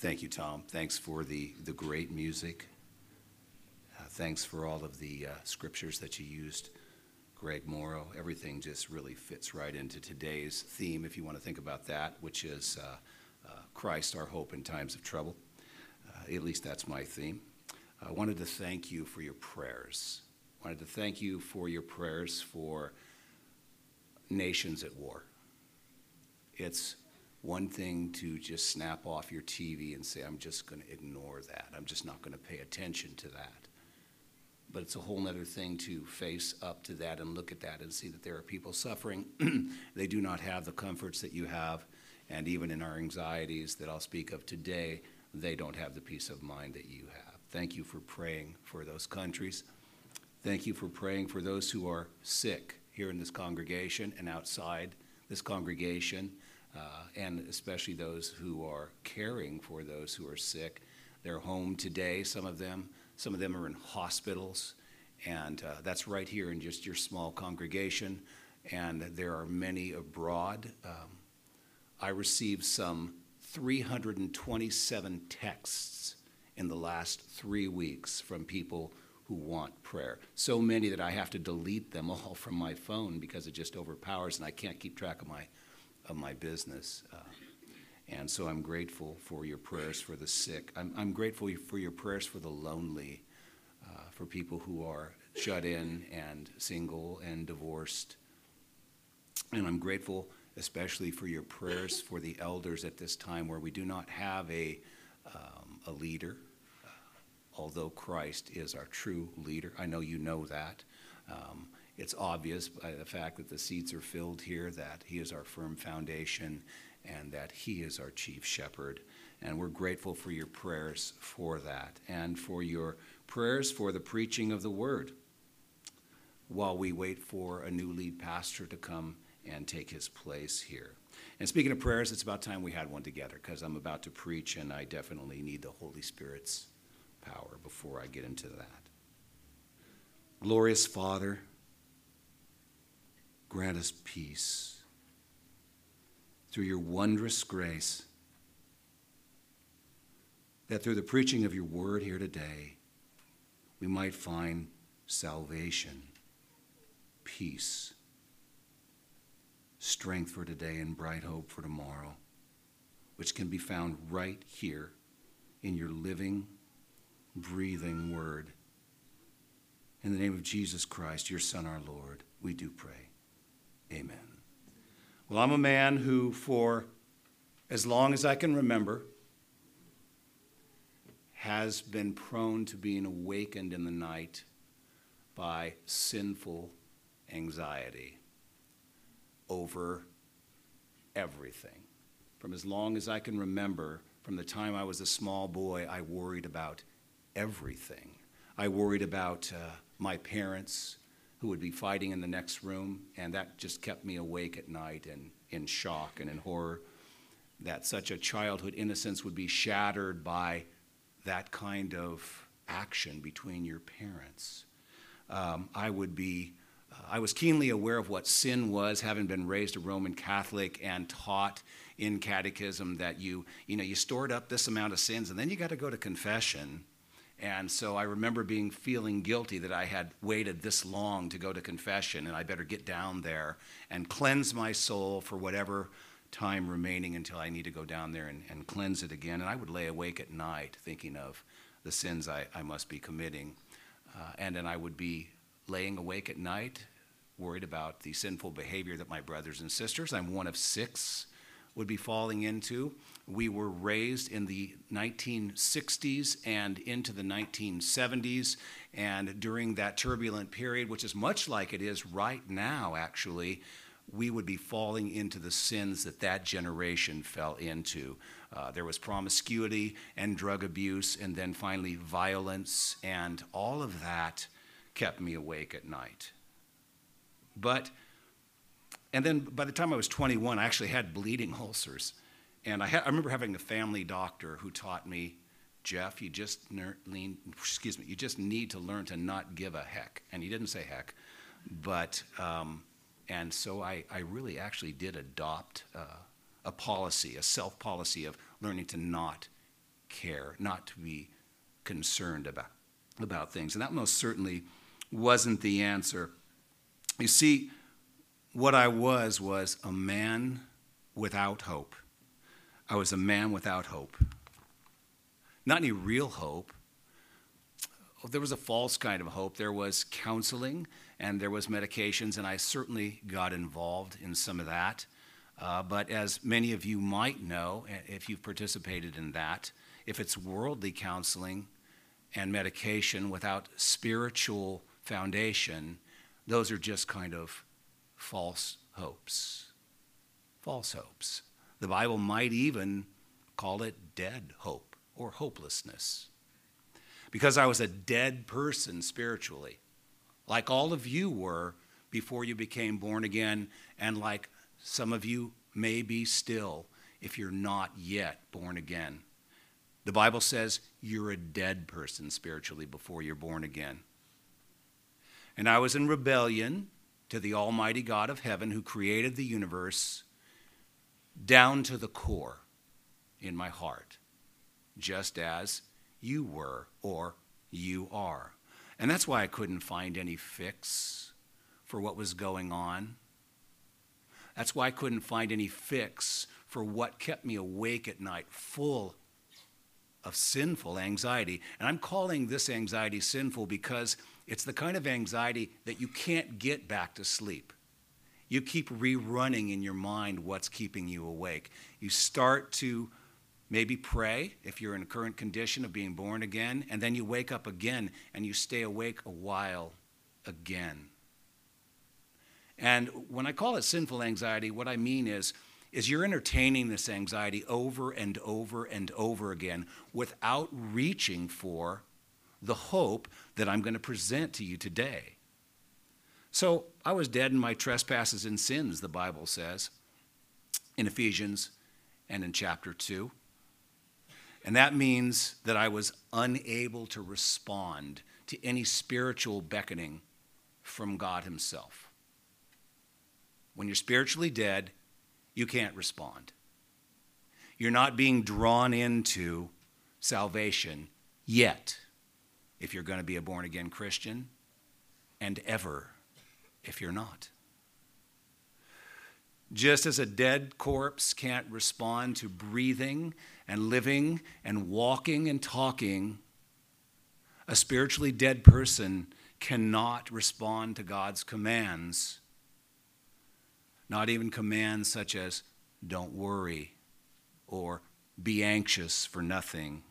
Thank you, Tom. Thanks for the, the great music. Uh, thanks for all of the uh, scriptures that you used, Greg Morrow. Everything just really fits right into today's theme, if you want to think about that, which is uh, uh Christ, our hope in times of trouble. Uh, at least that's my theme. I wanted to thank you for your prayers. I wanted to thank you for your prayers for nations at war. It's one thing to just snap off your TV and say, I'm just going to ignore that. I'm just not going to pay attention to that. But it's a whole other thing to face up to that and look at that and see that there are people suffering. they do not have the comforts that you have. And even in our anxieties that I'll speak of today, they don't have the peace of mind that you have. Thank you for praying for those countries. Thank you for praying for those who are sick here in this congregation and outside this congregation uh, and especially those who are caring for those who are sick. They're home today, some of them. Some of them are in hospitals, and uh, that's right here in just your small congregation. And there are many abroad. Um, I received some 327 texts in the last three weeks from people who want prayer. So many that I have to delete them all from my phone because it just overpowers and I can't keep track of my of my business. Uh, and so I'm grateful for your prayers for the sick. I'm, I'm grateful for your prayers for the lonely, uh, for people who are shut in and single and divorced. And I'm grateful especially for your prayers for the elders at this time where we do not have a, um, a leader, uh, although Christ is our true leader. I know you know that. Um, it's obvious by the fact that the seats are filled here that He is our firm foundation and that He is our chief shepherd. And we're grateful for your prayers for that and for your prayers for the preaching of the word while we wait for a new lead pastor to come and take his place here. And speaking of prayers, it's about time we had one together because I'm about to preach and I definitely need the Holy Spirit's power before I get into that. Glorious Father, grant us peace through your wondrous grace, that through the preaching of your word here today, we might find salvation, peace, strength for today, and bright hope for tomorrow, which can be found right here in your living, breathing word. In the name of Jesus Christ, your Son, our Lord, we do pray. Amen. Well, I'm a man who, for as long as I can remember, has been prone to being awakened in the night by sinful anxiety over everything. From as long as I can remember, from the time I was a small boy, I worried about everything. I worried about uh, my parents who would be fighting in the next room, and that just kept me awake at night and in shock and in horror that such a childhood innocence would be shattered by that kind of action between your parents. Um, I would be, uh, I was keenly aware of what sin was, having been raised a Roman Catholic and taught in catechism that you, you know, you stored up this amount of sins and then you got to go to confession and so I remember being feeling guilty that I had waited this long to go to confession and I better get down there and cleanse my soul for whatever time remaining until I need to go down there and, and cleanse it again. And I would lay awake at night thinking of the sins I, I must be committing. Uh, and then I would be laying awake at night, worried about the sinful behavior that my brothers and sisters, I'm one of six, would be falling into. We were raised in the 1960s and into the 1970s, and during that turbulent period, which is much like it is right now, actually, we would be falling into the sins that that generation fell into. Uh, there was promiscuity and drug abuse, and then finally violence, and all of that kept me awake at night. But, and then by the time I was 21, I actually had bleeding ulcers. And I, ha- I remember having a family doctor who taught me, Jeff, you just ner- lean, excuse me, you just need to learn to not give a heck. And he didn't say heck, but um, and so I, I really actually did adopt uh, a policy, a self policy of learning to not care, not to be concerned about, about things. And that most certainly wasn't the answer. You see, what I was was a man without hope. I was a man without hope. Not any real hope. There was a false kind of hope. There was counseling and there was medications, and I certainly got involved in some of that. Uh, but as many of you might know, if you've participated in that, if it's worldly counseling and medication without spiritual foundation, those are just kind of false hopes. False hopes. The Bible might even call it dead hope or hopelessness. Because I was a dead person spiritually, like all of you were before you became born again, and like some of you may be still if you're not yet born again. The Bible says you're a dead person spiritually before you're born again. And I was in rebellion to the Almighty God of heaven who created the universe down to the core in my heart, just as you were or you are. And that's why I couldn't find any fix for what was going on. That's why I couldn't find any fix for what kept me awake at night, full of sinful anxiety. And I'm calling this anxiety sinful because it's the kind of anxiety that you can't get back to sleep. You keep rerunning in your mind what's keeping you awake. You start to maybe pray if you're in a current condition of being born again, and then you wake up again and you stay awake a while again. And when I call it sinful anxiety, what I mean is, is you're entertaining this anxiety over and over and over again without reaching for the hope that I'm going to present to you today. So I was dead in my trespasses and sins, the Bible says in Ephesians and in chapter 2. And that means that I was unable to respond to any spiritual beckoning from God Himself. When you're spiritually dead, you can't respond. You're not being drawn into salvation yet if you're going to be a born again Christian, and ever if you're not. Just as a dead corpse can't respond to breathing and living and walking and talking, a spiritually dead person cannot respond to God's commands, not even commands such as don't worry or be anxious for nothing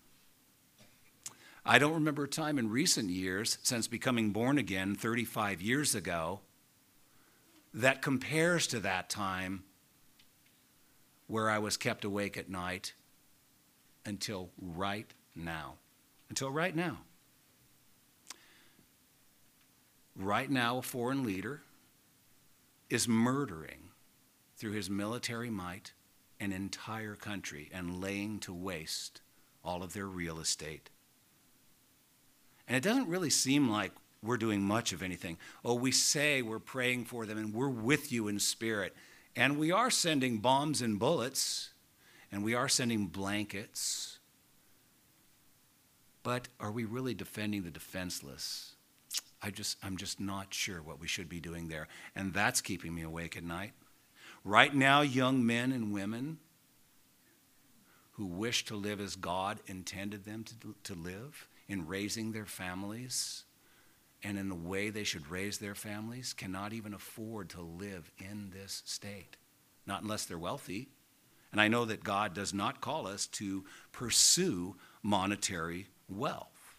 I don't remember a time in recent years, since becoming born again 35 years ago, that compares to that time where I was kept awake at night until right now. Until right now. Right now, a foreign leader is murdering through his military might an entire country and laying to waste all of their real estate and it doesn't really seem like we're doing much of anything. Oh, we say we're praying for them and we're with you in spirit. And we are sending bombs and bullets, and we are sending blankets. But are we really defending the defenseless? I just, I'm just not sure what we should be doing there. And that's keeping me awake at night. Right now, young men and women who wish to live as God intended them to, to live in raising their families and in the way they should raise their families cannot even afford to live in this state, not unless they're wealthy. And I know that God does not call us to pursue monetary wealth.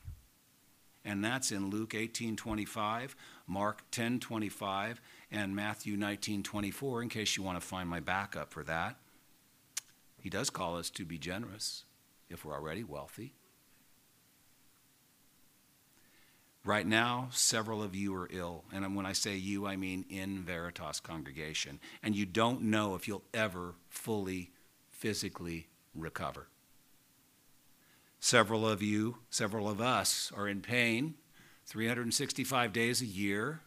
And that's in Luke 18:25, Mark 10:25, and Matthew 19:24 in case you want to find my backup for that. He does call us to be generous if we're already wealthy. Right now, several of you are ill. And when I say you, I mean in Veritas congregation. And you don't know if you'll ever fully physically recover. Several of you, several of us, are in pain 365 days a year,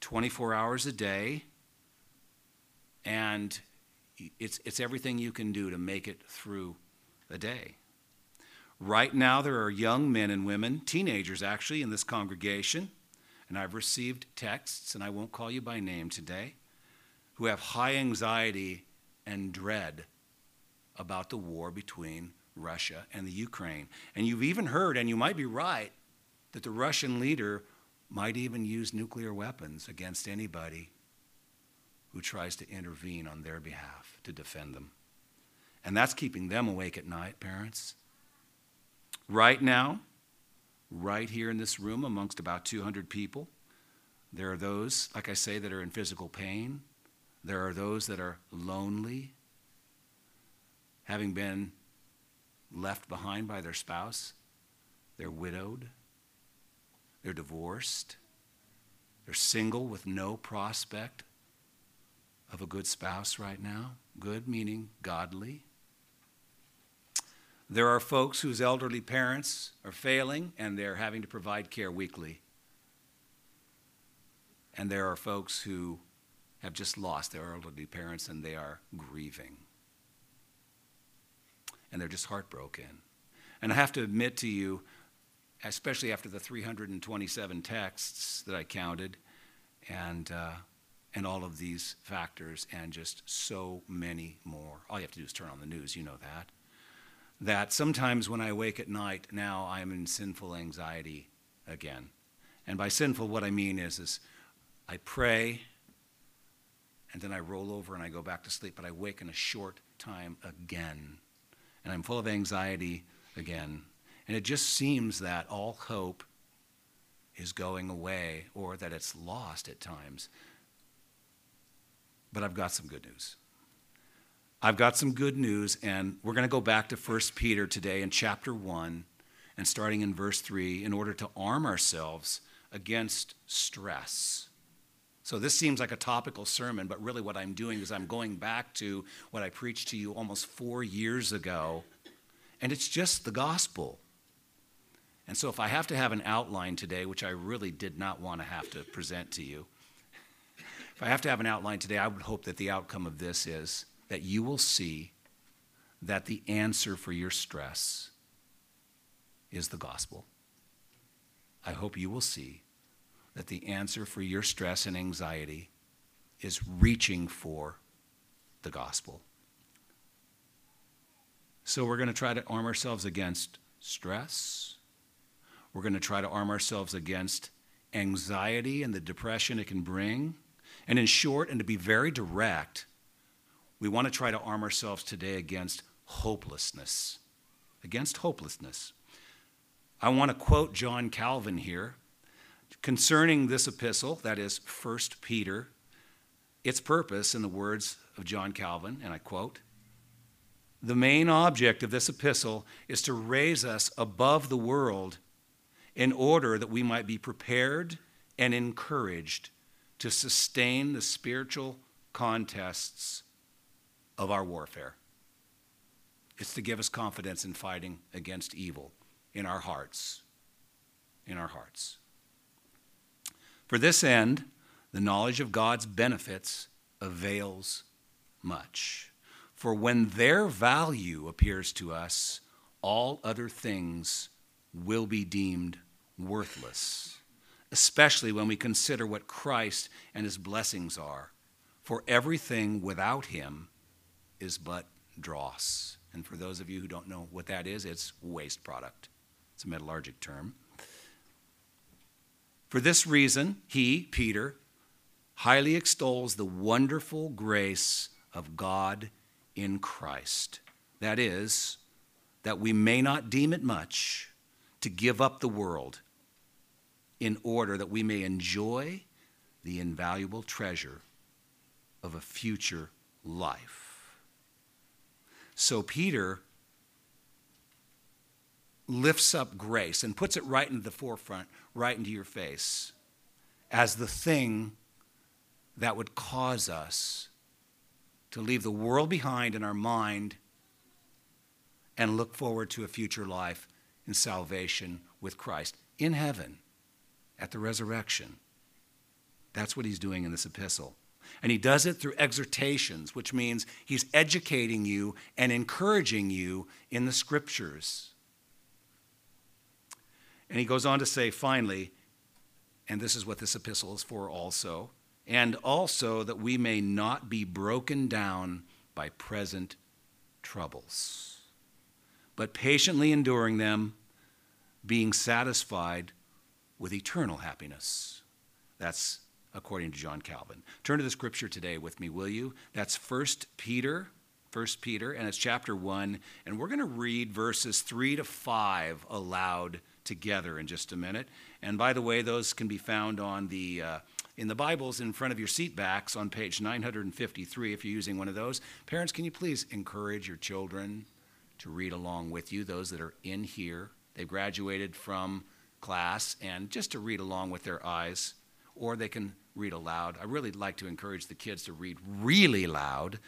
24 hours a day, and it's, it's everything you can do to make it through the day. Right now, there are young men and women, teenagers actually, in this congregation, and I've received texts, and I won't call you by name today, who have high anxiety and dread about the war between Russia and the Ukraine. And you've even heard, and you might be right, that the Russian leader might even use nuclear weapons against anybody who tries to intervene on their behalf to defend them. And that's keeping them awake at night, parents. Right now, right here in this room, amongst about 200 people, there are those, like I say, that are in physical pain. There are those that are lonely, having been left behind by their spouse. They're widowed. They're divorced. They're single with no prospect of a good spouse right now. Good meaning godly. There are folks whose elderly parents are failing and they're having to provide care weekly. And there are folks who have just lost their elderly parents and they are grieving. And they're just heartbroken. And I have to admit to you, especially after the 327 texts that I counted, and, uh, and all of these factors, and just so many more. All you have to do is turn on the news, you know that. That sometimes when I wake at night, now I am in sinful anxiety again. And by sinful, what I mean is, is I pray, and then I roll over and I go back to sleep, but I wake in a short time again. And I'm full of anxiety again. And it just seems that all hope is going away or that it's lost at times. But I've got some good news. I've got some good news, and we're going to go back to 1 Peter today in chapter 1 and starting in verse 3 in order to arm ourselves against stress. So, this seems like a topical sermon, but really what I'm doing is I'm going back to what I preached to you almost four years ago, and it's just the gospel. And so, if I have to have an outline today, which I really did not want to have to present to you, if I have to have an outline today, I would hope that the outcome of this is that you will see that the answer for your stress is the gospel. I hope you will see that the answer for your stress and anxiety is reaching for the gospel. So, we're going to try to arm ourselves against stress we're going to try to arm ourselves against anxiety and the depression it can bring. And in short, and to be very direct, we want to try to arm ourselves today against hopelessness. Against hopelessness. I want to quote John Calvin here concerning this epistle, that is 1 Peter, its purpose, in the words of John Calvin, and I quote, the main object of this epistle is to raise us above the world in order that we might be prepared and encouraged to sustain the spiritual contests of our warfare. It's to give us confidence in fighting against evil in our hearts. In our hearts. For this end, the knowledge of God's benefits avails much. For when their value appears to us, all other things will be deemed worthless, especially when we consider what Christ and his blessings are. For everything without him is but dross. And for those of you who don't know what that is, it's waste product. It's a metallurgic term. For this reason, he, Peter, highly extols the wonderful grace of God in Christ. That is, that we may not deem it much to give up the world in order that we may enjoy the invaluable treasure of a future life. So Peter lifts up grace and puts it right into the forefront, right into your face, as the thing that would cause us to leave the world behind in our mind and look forward to a future life in salvation with Christ in heaven at the resurrection. That's what he's doing in this epistle. And he does it through exhortations, which means he's educating you and encouraging you in the scriptures. And he goes on to say, finally, and this is what this epistle is for also, and also that we may not be broken down by present troubles, but patiently enduring them, being satisfied with eternal happiness. That's according to John Calvin. Turn to the scripture today with me, will you? That's 1 Peter, 1 Peter, and it's chapter 1, and we're going to read verses 3 to 5 aloud together in just a minute. And by the way, those can be found on the uh, in the Bibles in front of your seat backs on page 953 if you're using one of those. Parents, can you please encourage your children to read along with you, those that are in here? They've graduated from class, and just to read along with their eyes, or they can read aloud. I really like to encourage the kids to read really loud,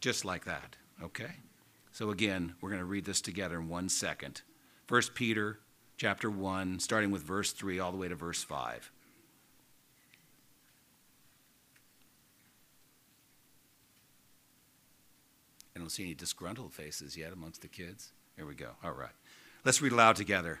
just like that, okay? So again, we're going to read this together in one second. 1 Peter chapter 1, starting with verse 3 all the way to verse 5. I don't see any disgruntled faces yet amongst the kids. Here we go. All right. Let's read aloud together.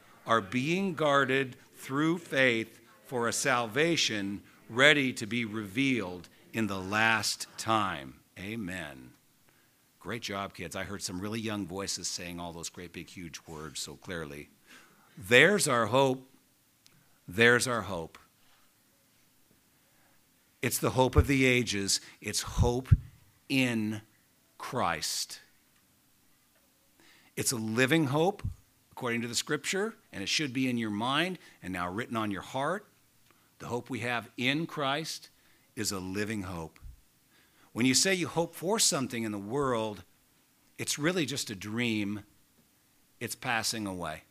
are being guarded through faith for a salvation ready to be revealed in the last time. Amen. Great job, kids. I heard some really young voices saying all those great, big, huge words so clearly. There's our hope. There's our hope. It's the hope of the ages, it's hope in Christ. It's a living hope, according to the scripture, and it should be in your mind and now written on your heart. The hope we have in Christ is a living hope. When you say you hope for something in the world, it's really just a dream. It's passing away.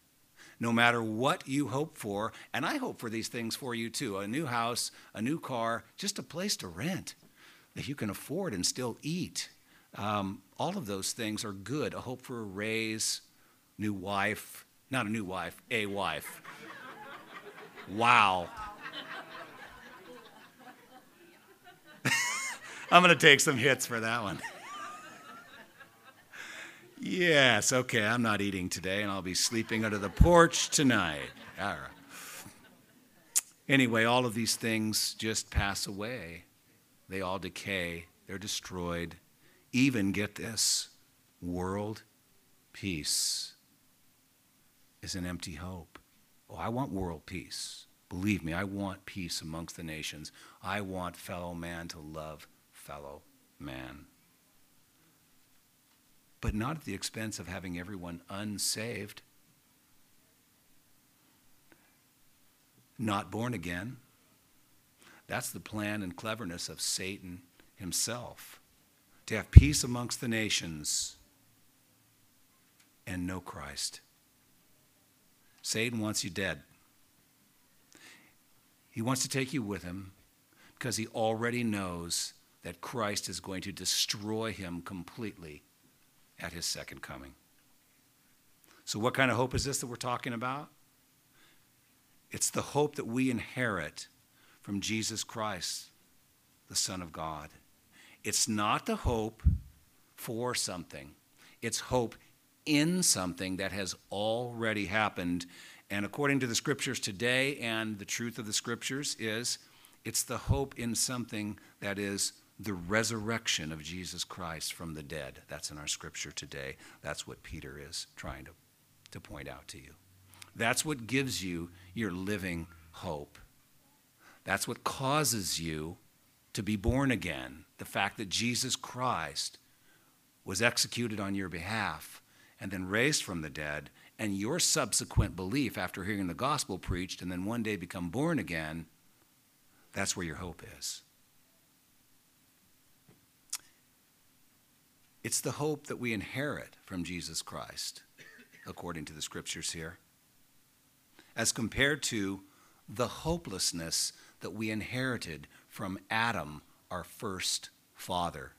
No matter what you hope for, and I hope for these things for you too a new house, a new car, just a place to rent that you can afford and still eat. Um, all of those things are good. A hope for a raise, new wife, not a new wife, a wife. wow. I'm going to take some hits for that one. yes, okay, I'm not eating today, and I'll be sleeping under the porch tonight. All right. Anyway, all of these things just pass away, they all decay, they're destroyed. Even, get this, world peace is an empty hope. Oh, I want world peace. Believe me, I want peace amongst the nations. I want fellow man to love fellow man. But not at the expense of having everyone unsaved, not born again. That's the plan and cleverness of Satan himself to have peace amongst the nations and no Christ. Satan wants you dead. He wants to take you with him because he already knows that Christ is going to destroy him completely at his second coming. So, what kind of hope is this that we're talking about? It's the hope that we inherit from Jesus Christ, the Son of God. It's not the hope for something, it's hope in something that has already happened. And according to the scriptures today, and the truth of the scriptures is, it's the hope in something that is the resurrection of Jesus Christ from the dead. That's in our scripture today. That's what Peter is trying to, to point out to you. That's what gives you your living hope. That's what causes you to be born again. The fact that Jesus Christ was executed on your behalf and then raised from the dead, and your subsequent belief after hearing the gospel preached and then one day become born again, that's where your hope is. It's the hope that we inherit from Jesus Christ, according to the scriptures here. as compared to the hopelessness that we inherited from Adam, our first father.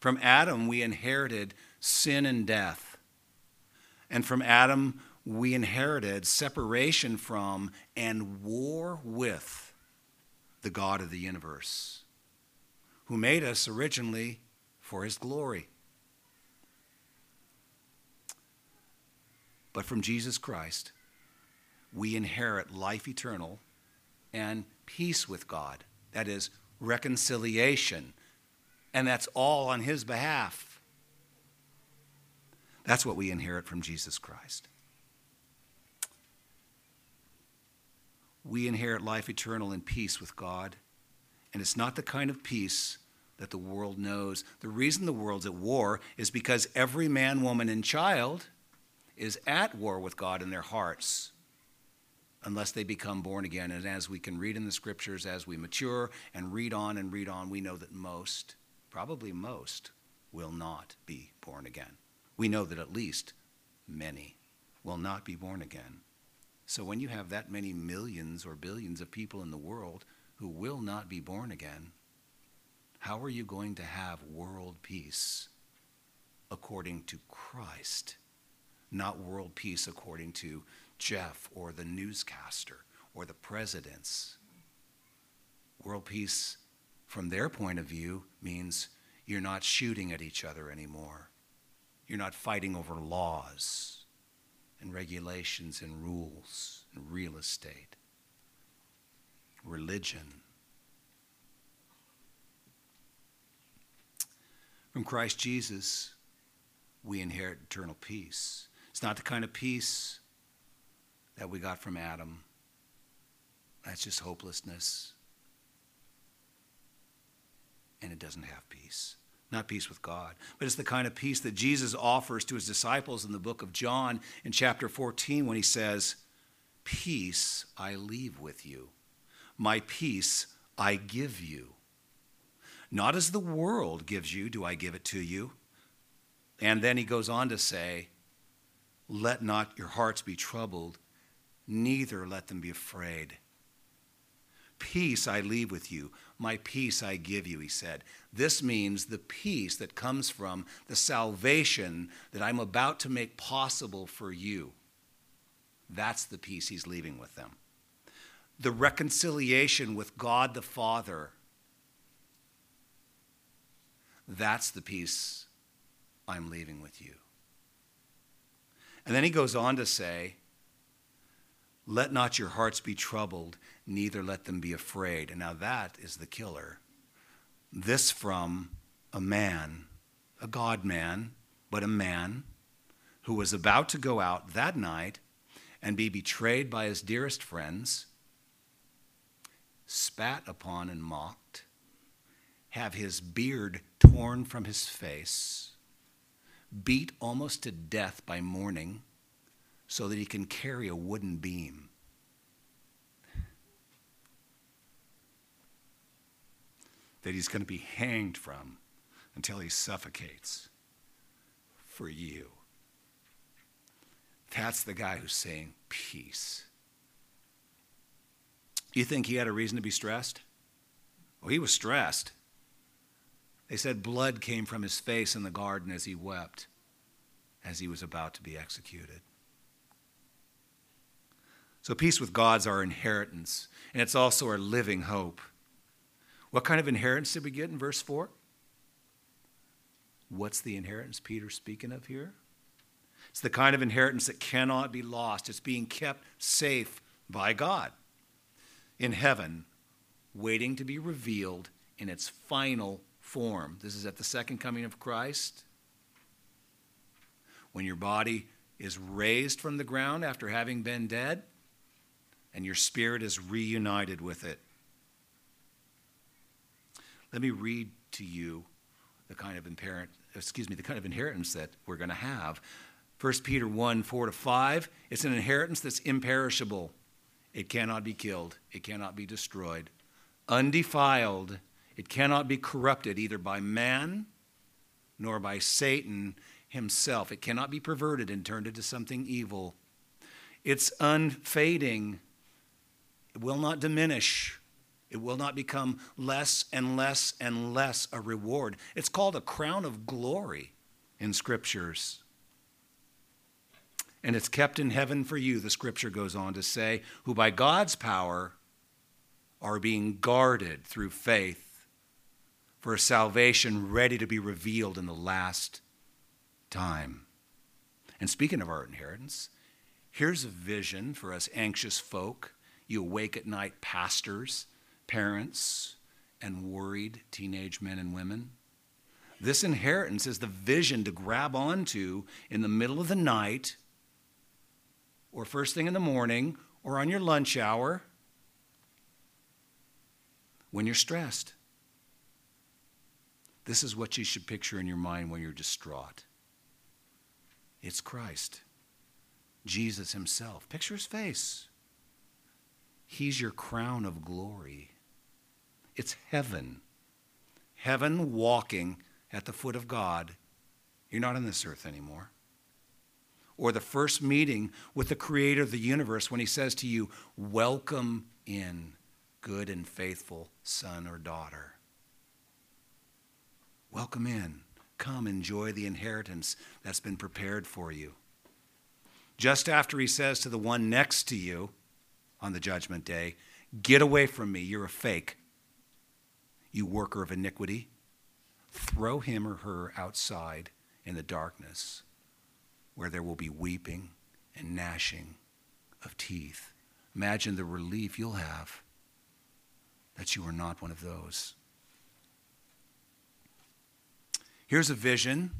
From Adam, we inherited sin and death. And from Adam, we inherited separation from and war with the God of the universe, who made us originally for his glory. But from Jesus Christ, we inherit life eternal and peace with God. That is, reconciliation. And that's all on His behalf. That's what we inherit from Jesus Christ. We inherit life eternal and peace with God. And it's not the kind of peace that the world knows. The reason the world's at war is because every man, woman, and child is at war with God in their hearts unless they become born again. And as we can read in the scriptures, as we mature and read on and read on, we know that most, probably most, will not be born again. We know that at least many will not be born again. So when you have that many millions or billions of people in the world who will not be born again, how are you going to have world peace according to Christ? Not world peace according to Jeff or the newscaster or the presidents. World peace, from their point of view, means you're not shooting at each other anymore. You're not fighting over laws and regulations and rules and real estate, religion. From Christ Jesus, we inherit eternal peace. It's not the kind of peace that we got from Adam. That's just hopelessness. And it doesn't have peace. Not peace with God, but it's the kind of peace that Jesus offers to his disciples in the book of John in chapter 14 when he says, Peace I leave with you, my peace I give you. Not as the world gives you, do I give it to you. And then he goes on to say, Let not your hearts be troubled, neither let them be afraid. Peace I leave with you, my peace I give you, he said. This means the peace that comes from the salvation that I'm about to make possible for you. That's the peace he's leaving with them. The reconciliation with God the Father. That's the peace I'm leaving with you. And then he goes on to say, let not your hearts be troubled, neither let them be afraid. And now that is the killer. This from a man, a God man, but a man who was about to go out that night and be betrayed by his dearest friends, spat upon and mocked, have his beard torn from his face, beat almost to death by morning so that he can carry a wooden beam. That he's going to be hanged from until he suffocates for you. That's the guy who's saying peace. You think he had a reason to be stressed? Well, he was stressed. They said blood came from his face in the garden as he wept, as he was about to be executed. So, peace with God's our inheritance, and it's also our living hope. What kind of inheritance did we get in verse 4? What's the inheritance Peter's speaking of here? It's the kind of inheritance that cannot be lost. It's being kept safe by God in heaven, waiting to be revealed in its final form. This is at the second coming of Christ. When your body is raised from the ground after having been dead, and your spirit is reunited with it. Let me read to you the kind of inherent, excuse me, the kind of inheritance that we're going to have. 1 Peter 1 4 to 5. It's an inheritance that's imperishable. It cannot be killed, it cannot be destroyed. Undefiled, it cannot be corrupted either by man nor by Satan himself. It cannot be perverted and turned into something evil. It's unfading. It will not diminish. It will not become less and less and less a reward. It's called a crown of glory in scriptures. And it's kept in heaven for you, the scripture goes on to say, who by God's power are being guarded through faith for a salvation ready to be revealed in the last time. And speaking of our inheritance, here's a vision for us anxious folk, you awake at night pastors, parents, and worried teenage men and women. This inheritance is the vision to grab onto in the middle of the night or first thing in the morning or on your lunch hour when you're stressed. This is what you should picture in your mind when you're distraught. It's Christ, Jesus Himself. Picture His face. He's your crown of glory. It's heaven. Heaven walking at the foot of God. You're not on this earth anymore or the first meeting with the creator of the universe when he says to you, Welcome in, good and faithful son or daughter. Welcome in. Come enjoy the inheritance that's been prepared for you. Just after he says to the one next to you on the judgment day, Get away from me, you're a fake. You worker of iniquity. Throw him or her outside in the darkness where there will be weeping and gnashing of teeth. Imagine the relief you'll have that you are not one of those. Here's a vision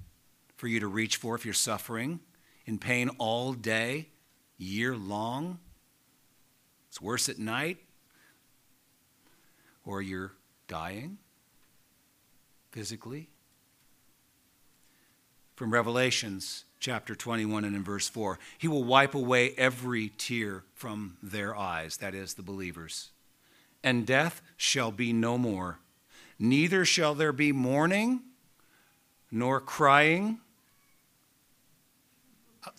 for you to reach for if you're suffering in pain all day, year long. It's worse at night, or you're dying physically. From Revelations chapter 21 and in verse 4. He will wipe away every tear from their eyes, that is, the believers. And death shall be no more. Neither shall there be mourning, nor crying.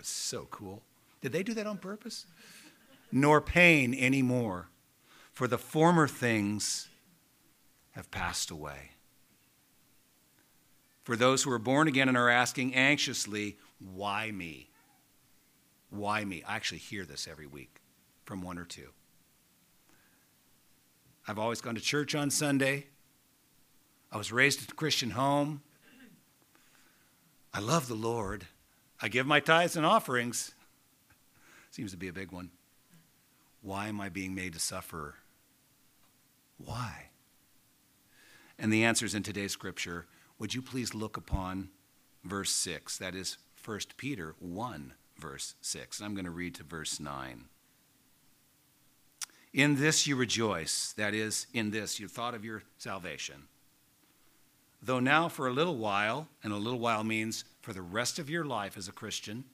So cool. Did they do that on purpose? Nor pain anymore, for the former things have passed away for those who are born again and are asking anxiously, Why me? Why me? I actually hear this every week from one or two. I've always gone to church on Sunday. I was raised in a Christian home. I love the Lord. I give my tithes and offerings. Seems to be a big one. Why am I being made to suffer? Why? And the answer is in today's scripture would you please look upon verse 6? That is 1 Peter 1, verse 6. And I'm going to read to verse 9. In this you rejoice, that is, in this you thought of your salvation. Though now, for a little while, and a little while means for the rest of your life as a Christian,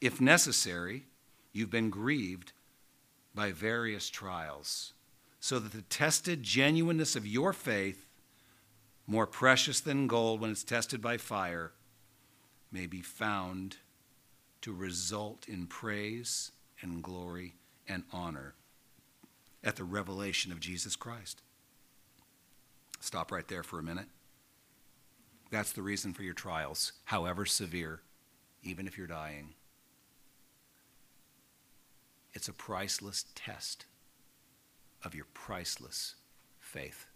if necessary, you've been grieved by various trials, so that the tested genuineness of your faith, more precious than gold when it's tested by fire, may be found to result in praise and glory and honor at the revelation of Jesus Christ. Stop right there for a minute. That's the reason for your trials, however severe, even if you're dying. It's a priceless test of your priceless faith.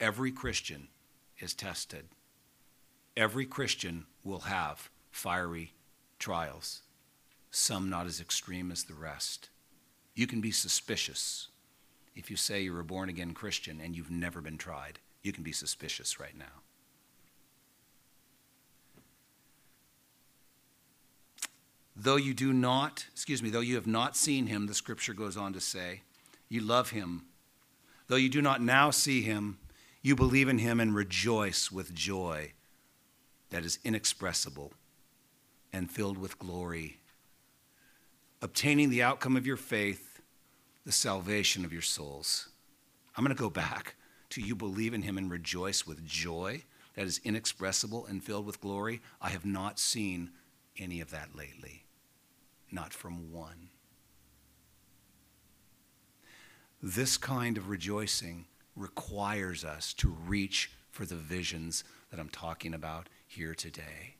Every Christian is tested. Every Christian will have fiery trials, some not as extreme as the rest. You can be suspicious if you say you're a born again Christian and you've never been tried. You can be suspicious right now. Though you do not, excuse me, though you have not seen him, the scripture goes on to say, you love him. Though you do not now see him, you believe in him and rejoice with joy that is inexpressible and filled with glory, obtaining the outcome of your faith, the salvation of your souls. I'm going to go back to you believe in him and rejoice with joy that is inexpressible and filled with glory. I have not seen any of that lately. Not from one. This kind of rejoicing requires us to reach for the visions that I'm talking about here today,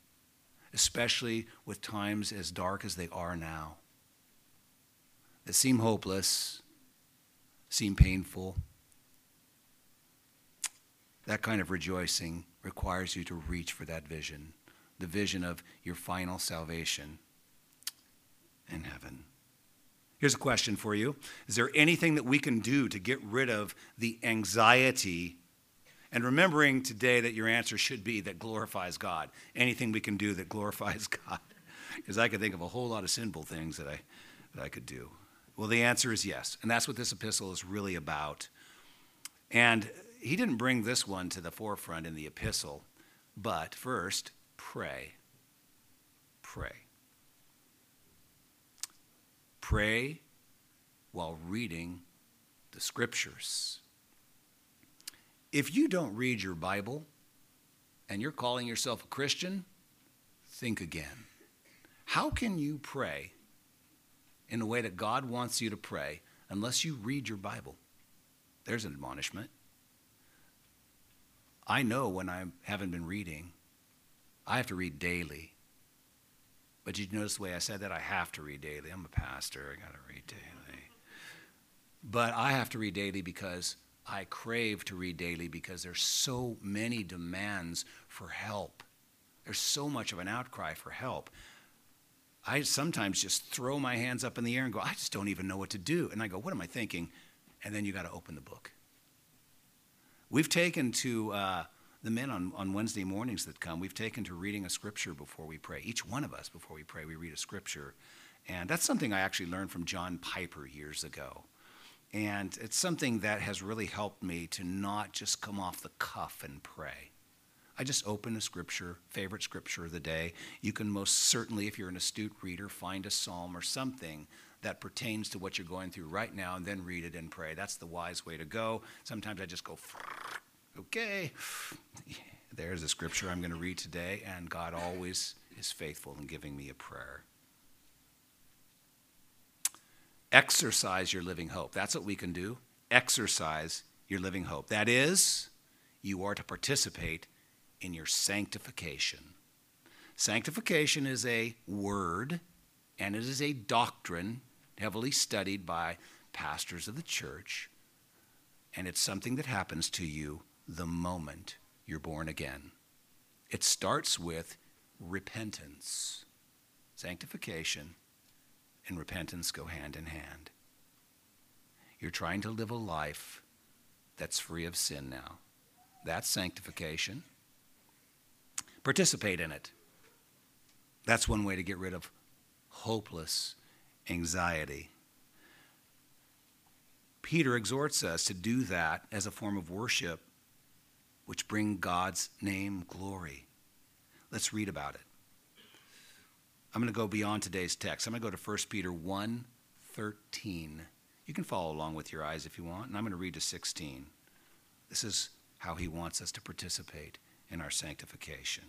especially with times as dark as they are now, that seem hopeless, seem painful. That kind of rejoicing requires you to reach for that vision, the vision of your final salvation in heaven. Here's a question for you Is there anything that we can do to get rid of the anxiety? And remembering today that your answer should be that glorifies God. Anything we can do that glorifies God. Because I could think of a whole lot of sinful things that I, that I could do. Well, the answer is yes. And that's what this epistle is really about. And he didn't bring this one to the forefront in the epistle, but first, pray. Pray. Pray while reading the scriptures. If you don't read your Bible and you're calling yourself a Christian, think again. How can you pray in the way that God wants you to pray unless you read your Bible? There's an admonishment. I know when I haven't been reading, I have to read daily. But you notice the way I said that? I have to read daily. I'm a pastor, I got to read daily. But I have to read daily because I crave to read daily because there's so many demands for help. There's so much of an outcry for help. I sometimes just throw my hands up in the air and go, I just don't even know what to do. And I go, What am I thinking? And then you got to open the book. We've taken to uh, the men on, on Wednesday mornings that come, we've taken to reading a scripture before we pray. Each one of us, before we pray, we read a scripture. And that's something I actually learned from John Piper years ago. And it's something that has really helped me to not just come off the cuff and pray. I just open a scripture, favorite scripture of the day. You can most certainly, if you're an astute reader, find a psalm or something that pertains to what you're going through right now and then read it and pray. That's the wise way to go. Sometimes I just go okay, there's a scripture I'm going to read today, and God always is faithful in giving me a prayer. Exercise your living hope. That's what we can do. Exercise your living hope. That is, you are to participate in your sanctification. Sanctification is a word and it is a doctrine heavily studied by pastors of the church, and it's something that happens to you the moment you're born again. It starts with repentance. Sanctification and repentance go hand in hand. You're trying to live a life that's free of sin now. That's sanctification. Participate in it. That's one way to get rid of hopeless anxiety. Peter exhorts us to do that as a form of worship which bring God's name glory. Let's read about it. I'm going to go beyond today's text. I'm going to go to 1 Peter 1 13. You can follow along with your eyes if you want, and I'm going to read to 16. This is how he wants us to participate in our sanctification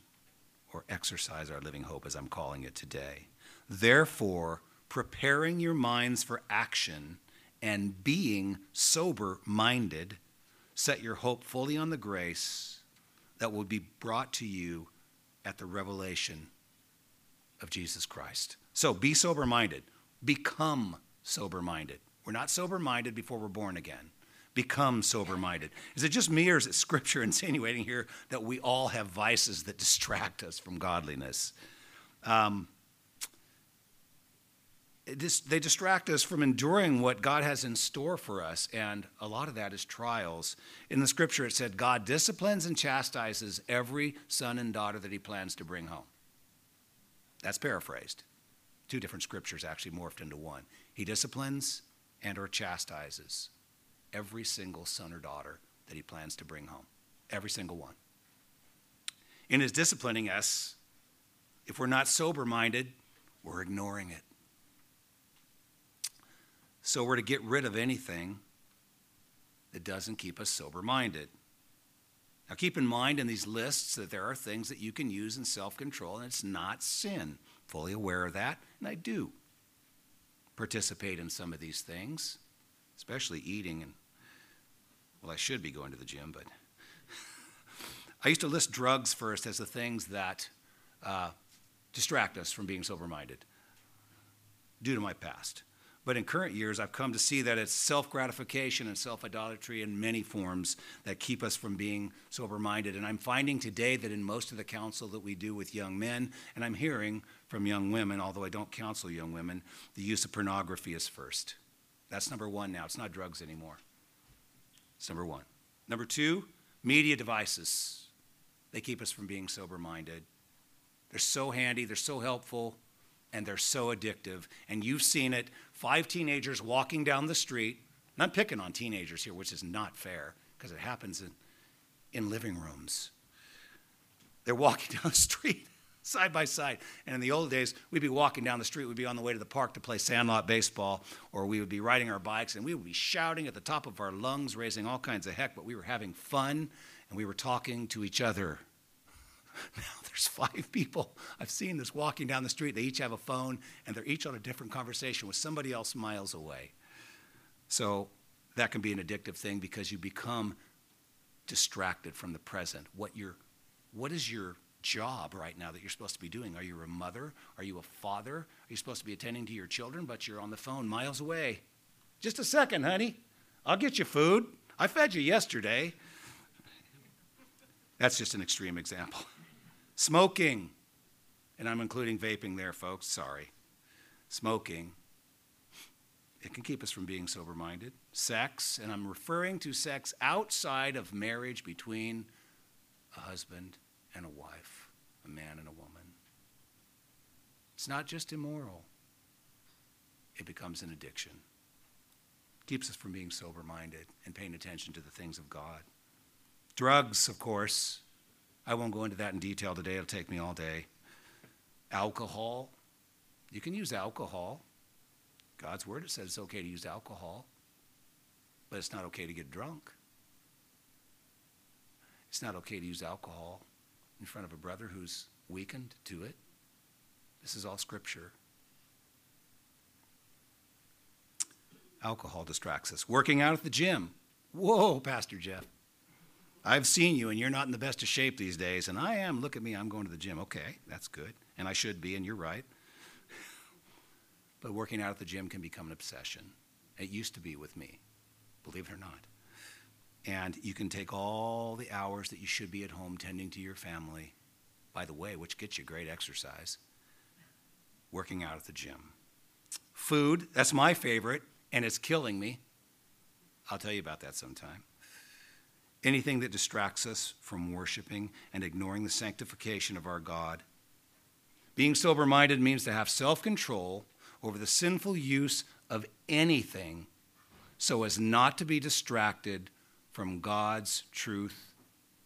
or exercise our living hope, as I'm calling it today. Therefore, preparing your minds for action and being sober minded, set your hope fully on the grace that will be brought to you at the revelation of Jesus Christ. So be sober minded, become sober minded. We're not sober minded before we're born again. Become sober minded. Is it just me, or is it scripture insinuating here that we all have vices that distract us from godliness? Um, they distract us from enduring what God has in store for us, and a lot of that is trials. In the scripture, it said, God disciplines and chastises every son and daughter that he plans to bring home. That's paraphrased. Two different scriptures actually morphed into one. He disciplines and or chastises every single son or daughter that he plans to bring home. Every single one. In his disciplining us, if we're not sober minded, we're ignoring it. So we're to get rid of anything that doesn't keep us sober minded. Now, keep in mind in these lists that there are things that you can use in self control, and it's not sin. fully aware of that, and I do participate in some of these things, especially eating and well, I should be going to the gym, but I used to list drugs first as the things that uh, distract us from being sober minded due to my past. But in current years, I've come to see that it's self gratification and self idolatry in many forms that keep us from being sober minded. And I'm finding today that in most of the counsel that we do with young men, and I'm hearing from young women, although I don't counsel young women, the use of pornography is first. That's number one now. It's not drugs anymore. It's number one. Number two, media devices. They keep us from being sober minded. They're so handy, they're so helpful, and they're so addictive. And you've seen it five teenagers walking down the street. And I'm picking on teenagers here, which is not fair because it happens in, in living rooms. They're walking down the street side by side. And in the old days, we'd be walking down the street, we'd be on the way to the park to play sandlot baseball, or we would be riding our bikes and we would be shouting at the top of our lungs, raising all kinds of heck, but we were having fun and we were talking to each other. Now there's five people I've seen this walking down the street. They each have a phone and they're each on a different conversation with somebody else miles away. So that can be an addictive thing because you become distracted from the present. What your what is your job right now that you're supposed to be doing? Are you a mother? Are you a father? Are you supposed to be attending to your children, but you're on the phone miles away? Just a second, honey. I'll get you food. I fed you yesterday. That's just an extreme example. Smoking, and I'm including vaping there, folks, sorry. Smoking, it can keep us from being sober minded. Sex, and I'm referring to sex outside of marriage between a husband and a wife, a man and a woman. It's not just immoral, it becomes an addiction. Keeps us from being sober minded and paying attention to the things of God. Drugs, of course, I won't go into that in detail today, it'll take me all day. Alcohol, you can use alcohol. God's word it says it's okay to use alcohol, but it's not okay to get drunk. It's not okay to use alcohol in front of a brother who's weakened to it. This is all scripture. Alcohol distracts us. Working out at the gym. Whoa, Pastor Jeff. I've seen you and you're not in the best of shape these days, and I am. Look at me, I'm going to the gym. Okay, that's good. And I should be, and you're right. but working out at the gym can become an obsession. It used to be with me, believe it or not. And you can take all the hours that you should be at home tending to your family, by the way, which gets you great exercise, working out at the gym. Food, that's my favorite, and it's killing me. I'll tell you about that sometime anything that distracts us from worshiping and ignoring the sanctification of our God. Being sober minded means to have self control over the sinful use of anything so as not to be distracted from God's truth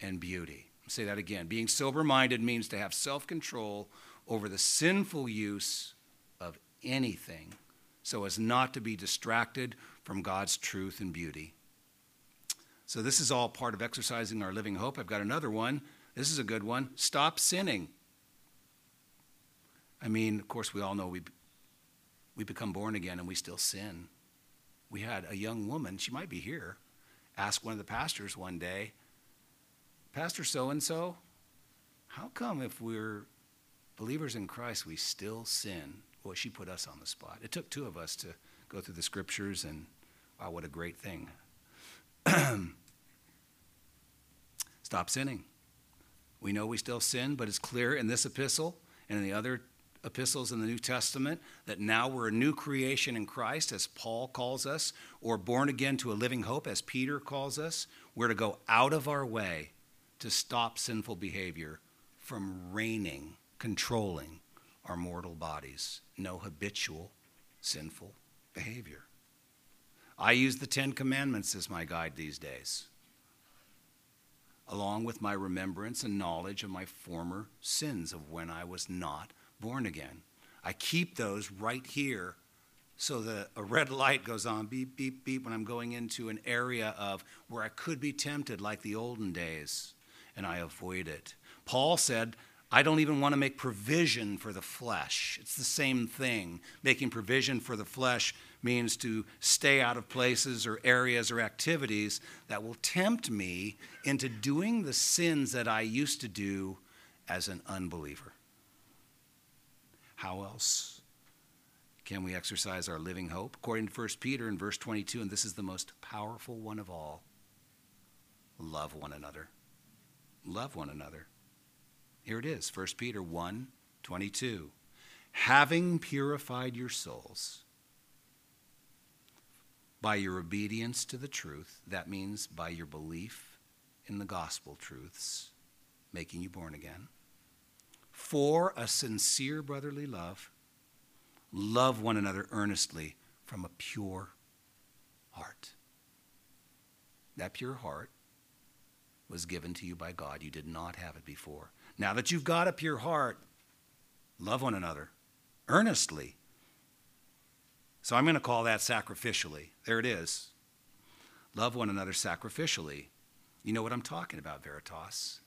and beauty. I'll say that again. Being sober minded means to have self control over the sinful use of anything so as not to be distracted from God's truth and beauty. So, this is all part of exercising our living hope. I've got another one. This is a good one. Stop sinning. I mean, of course, we all know we, we become born again and we still sin. We had a young woman, she might be here, ask one of the pastors one day, Pastor so and so, how come if we're believers in Christ, we still sin? Well, she put us on the spot. It took two of us to go through the scriptures, and wow, what a great thing. Stop sinning. We know we still sin, but it's clear in this epistle and in the other epistles in the New Testament that now we're a new creation in Christ, as Paul calls us, or born again to a living hope, as Peter calls us. We're to go out of our way to stop sinful behavior from reigning, controlling our mortal bodies. No habitual sinful behavior. I use the Ten Commandments as my guide these days along with my remembrance and knowledge of my former sins of when I was not born again. I keep those right here so that a red light goes on beep, beep, beep when I'm going into an area of where I could be tempted like the olden days, and I avoid it. Paul said, I don't even want to make provision for the flesh. It's the same thing. Making provision for the flesh means to stay out of places or areas or activities that will tempt me into doing the sins that I used to do as an unbeliever. How else can we exercise our living hope? According to 1 Peter in verse 22, and this is the most powerful one of all love one another. Love one another. Here it is, 1 Peter 1 22. Having purified your souls by your obedience to the truth, that means by your belief in the gospel truths, making you born again, for a sincere brotherly love, love one another earnestly from a pure heart. That pure heart was given to you by God. You did not have it before. Now that you've got a pure heart, love one another earnestly. So I'm going to call that sacrificially. There it is. Love one another sacrificially. You know what I'm talking about, Veritas.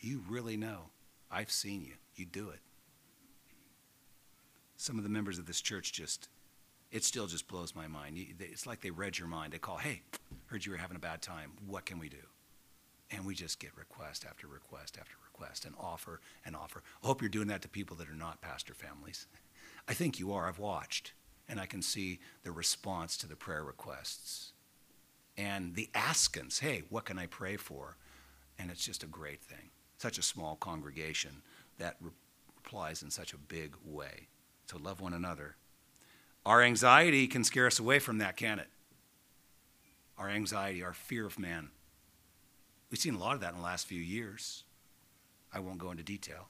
You really know. I've seen you. You do it. Some of the members of this church just, it still just blows my mind. It's like they read your mind. They call, hey, heard you were having a bad time. What can we do? And we just get request after request after request and offer and offer. I hope you're doing that to people that are not pastor families. I think you are. I've watched, and I can see the response to the prayer requests and the askings. Hey, what can I pray for? And it's just a great thing. Such a small congregation that re- replies in such a big way. To love one another. Our anxiety can scare us away from that, can it? Our anxiety, our fear of man. We've seen a lot of that in the last few years. I won't go into detail.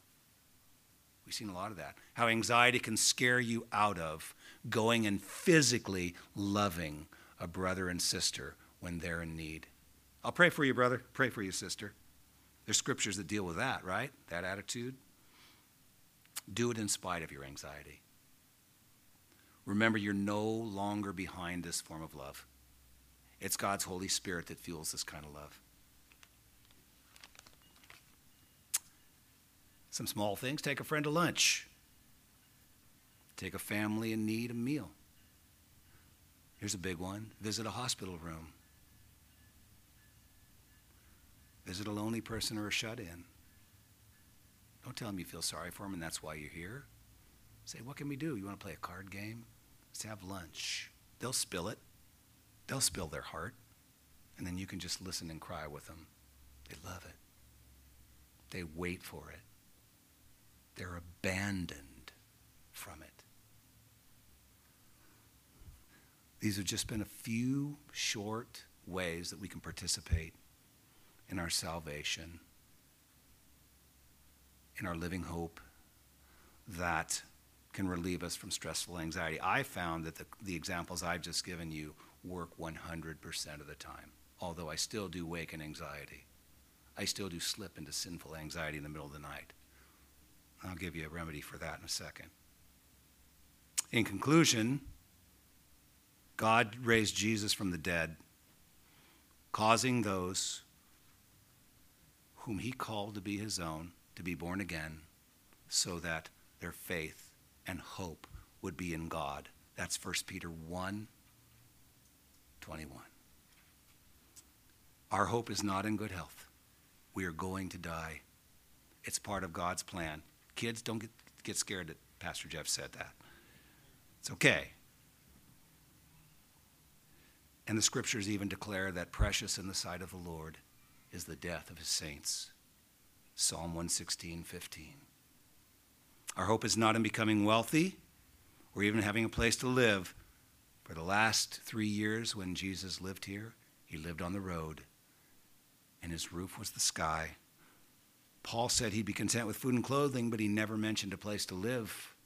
We've seen a lot of that. How anxiety can scare you out of going and physically loving a brother and sister when they're in need. I'll pray for you, brother. Pray for you, sister. There's scriptures that deal with that, right? That attitude. Do it in spite of your anxiety. Remember, you're no longer behind this form of love. It's God's Holy Spirit that fuels this kind of love. Some small things take a friend to lunch, take a family in need a meal. Here's a big one visit a hospital room, visit a lonely person or a shut in. Don't tell them you feel sorry for them and that's why you're here. Say, what can we do? You want to play a card game? Let's have lunch. They'll spill it, they'll spill their heart, and then you can just listen and cry with them. They love it, they wait for it. They're abandoned from it. These have just been a few short ways that we can participate in our salvation, in our living hope that can relieve us from stressful anxiety. I found that the, the examples I've just given you work 100% of the time, although I still do wake in anxiety. I still do slip into sinful anxiety in the middle of the night. I'll give you a remedy for that in a second. In conclusion, God raised Jesus from the dead, causing those whom he called to be his own to be born again, so that their faith and hope would be in God. That's 1 Peter 1 21. Our hope is not in good health. We are going to die. It's part of God's plan. Kids, don't get, get scared that Pastor Jeff said that. It's okay. And the scriptures even declare that precious in the sight of the Lord is the death of his saints. Psalm 116, 15. Our hope is not in becoming wealthy or even having a place to live. For the last three years when Jesus lived here, he lived on the road, and his roof was the sky. Paul said he'd be content with food and clothing, but he never mentioned a place to live.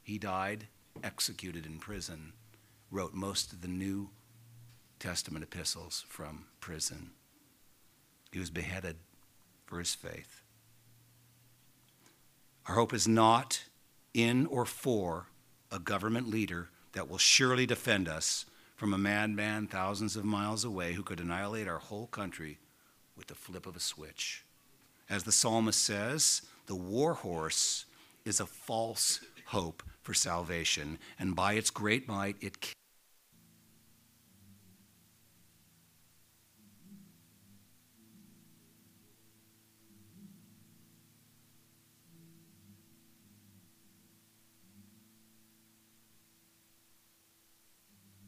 He died executed in prison, wrote most of the New Testament epistles from prison. He was beheaded for his faith. Our hope is not in or for a government leader that will surely defend us from a madman thousands of miles away who could annihilate our whole country with the flip of a switch. As the psalmist says, The war horse is a false hope for salvation, and by its great might, it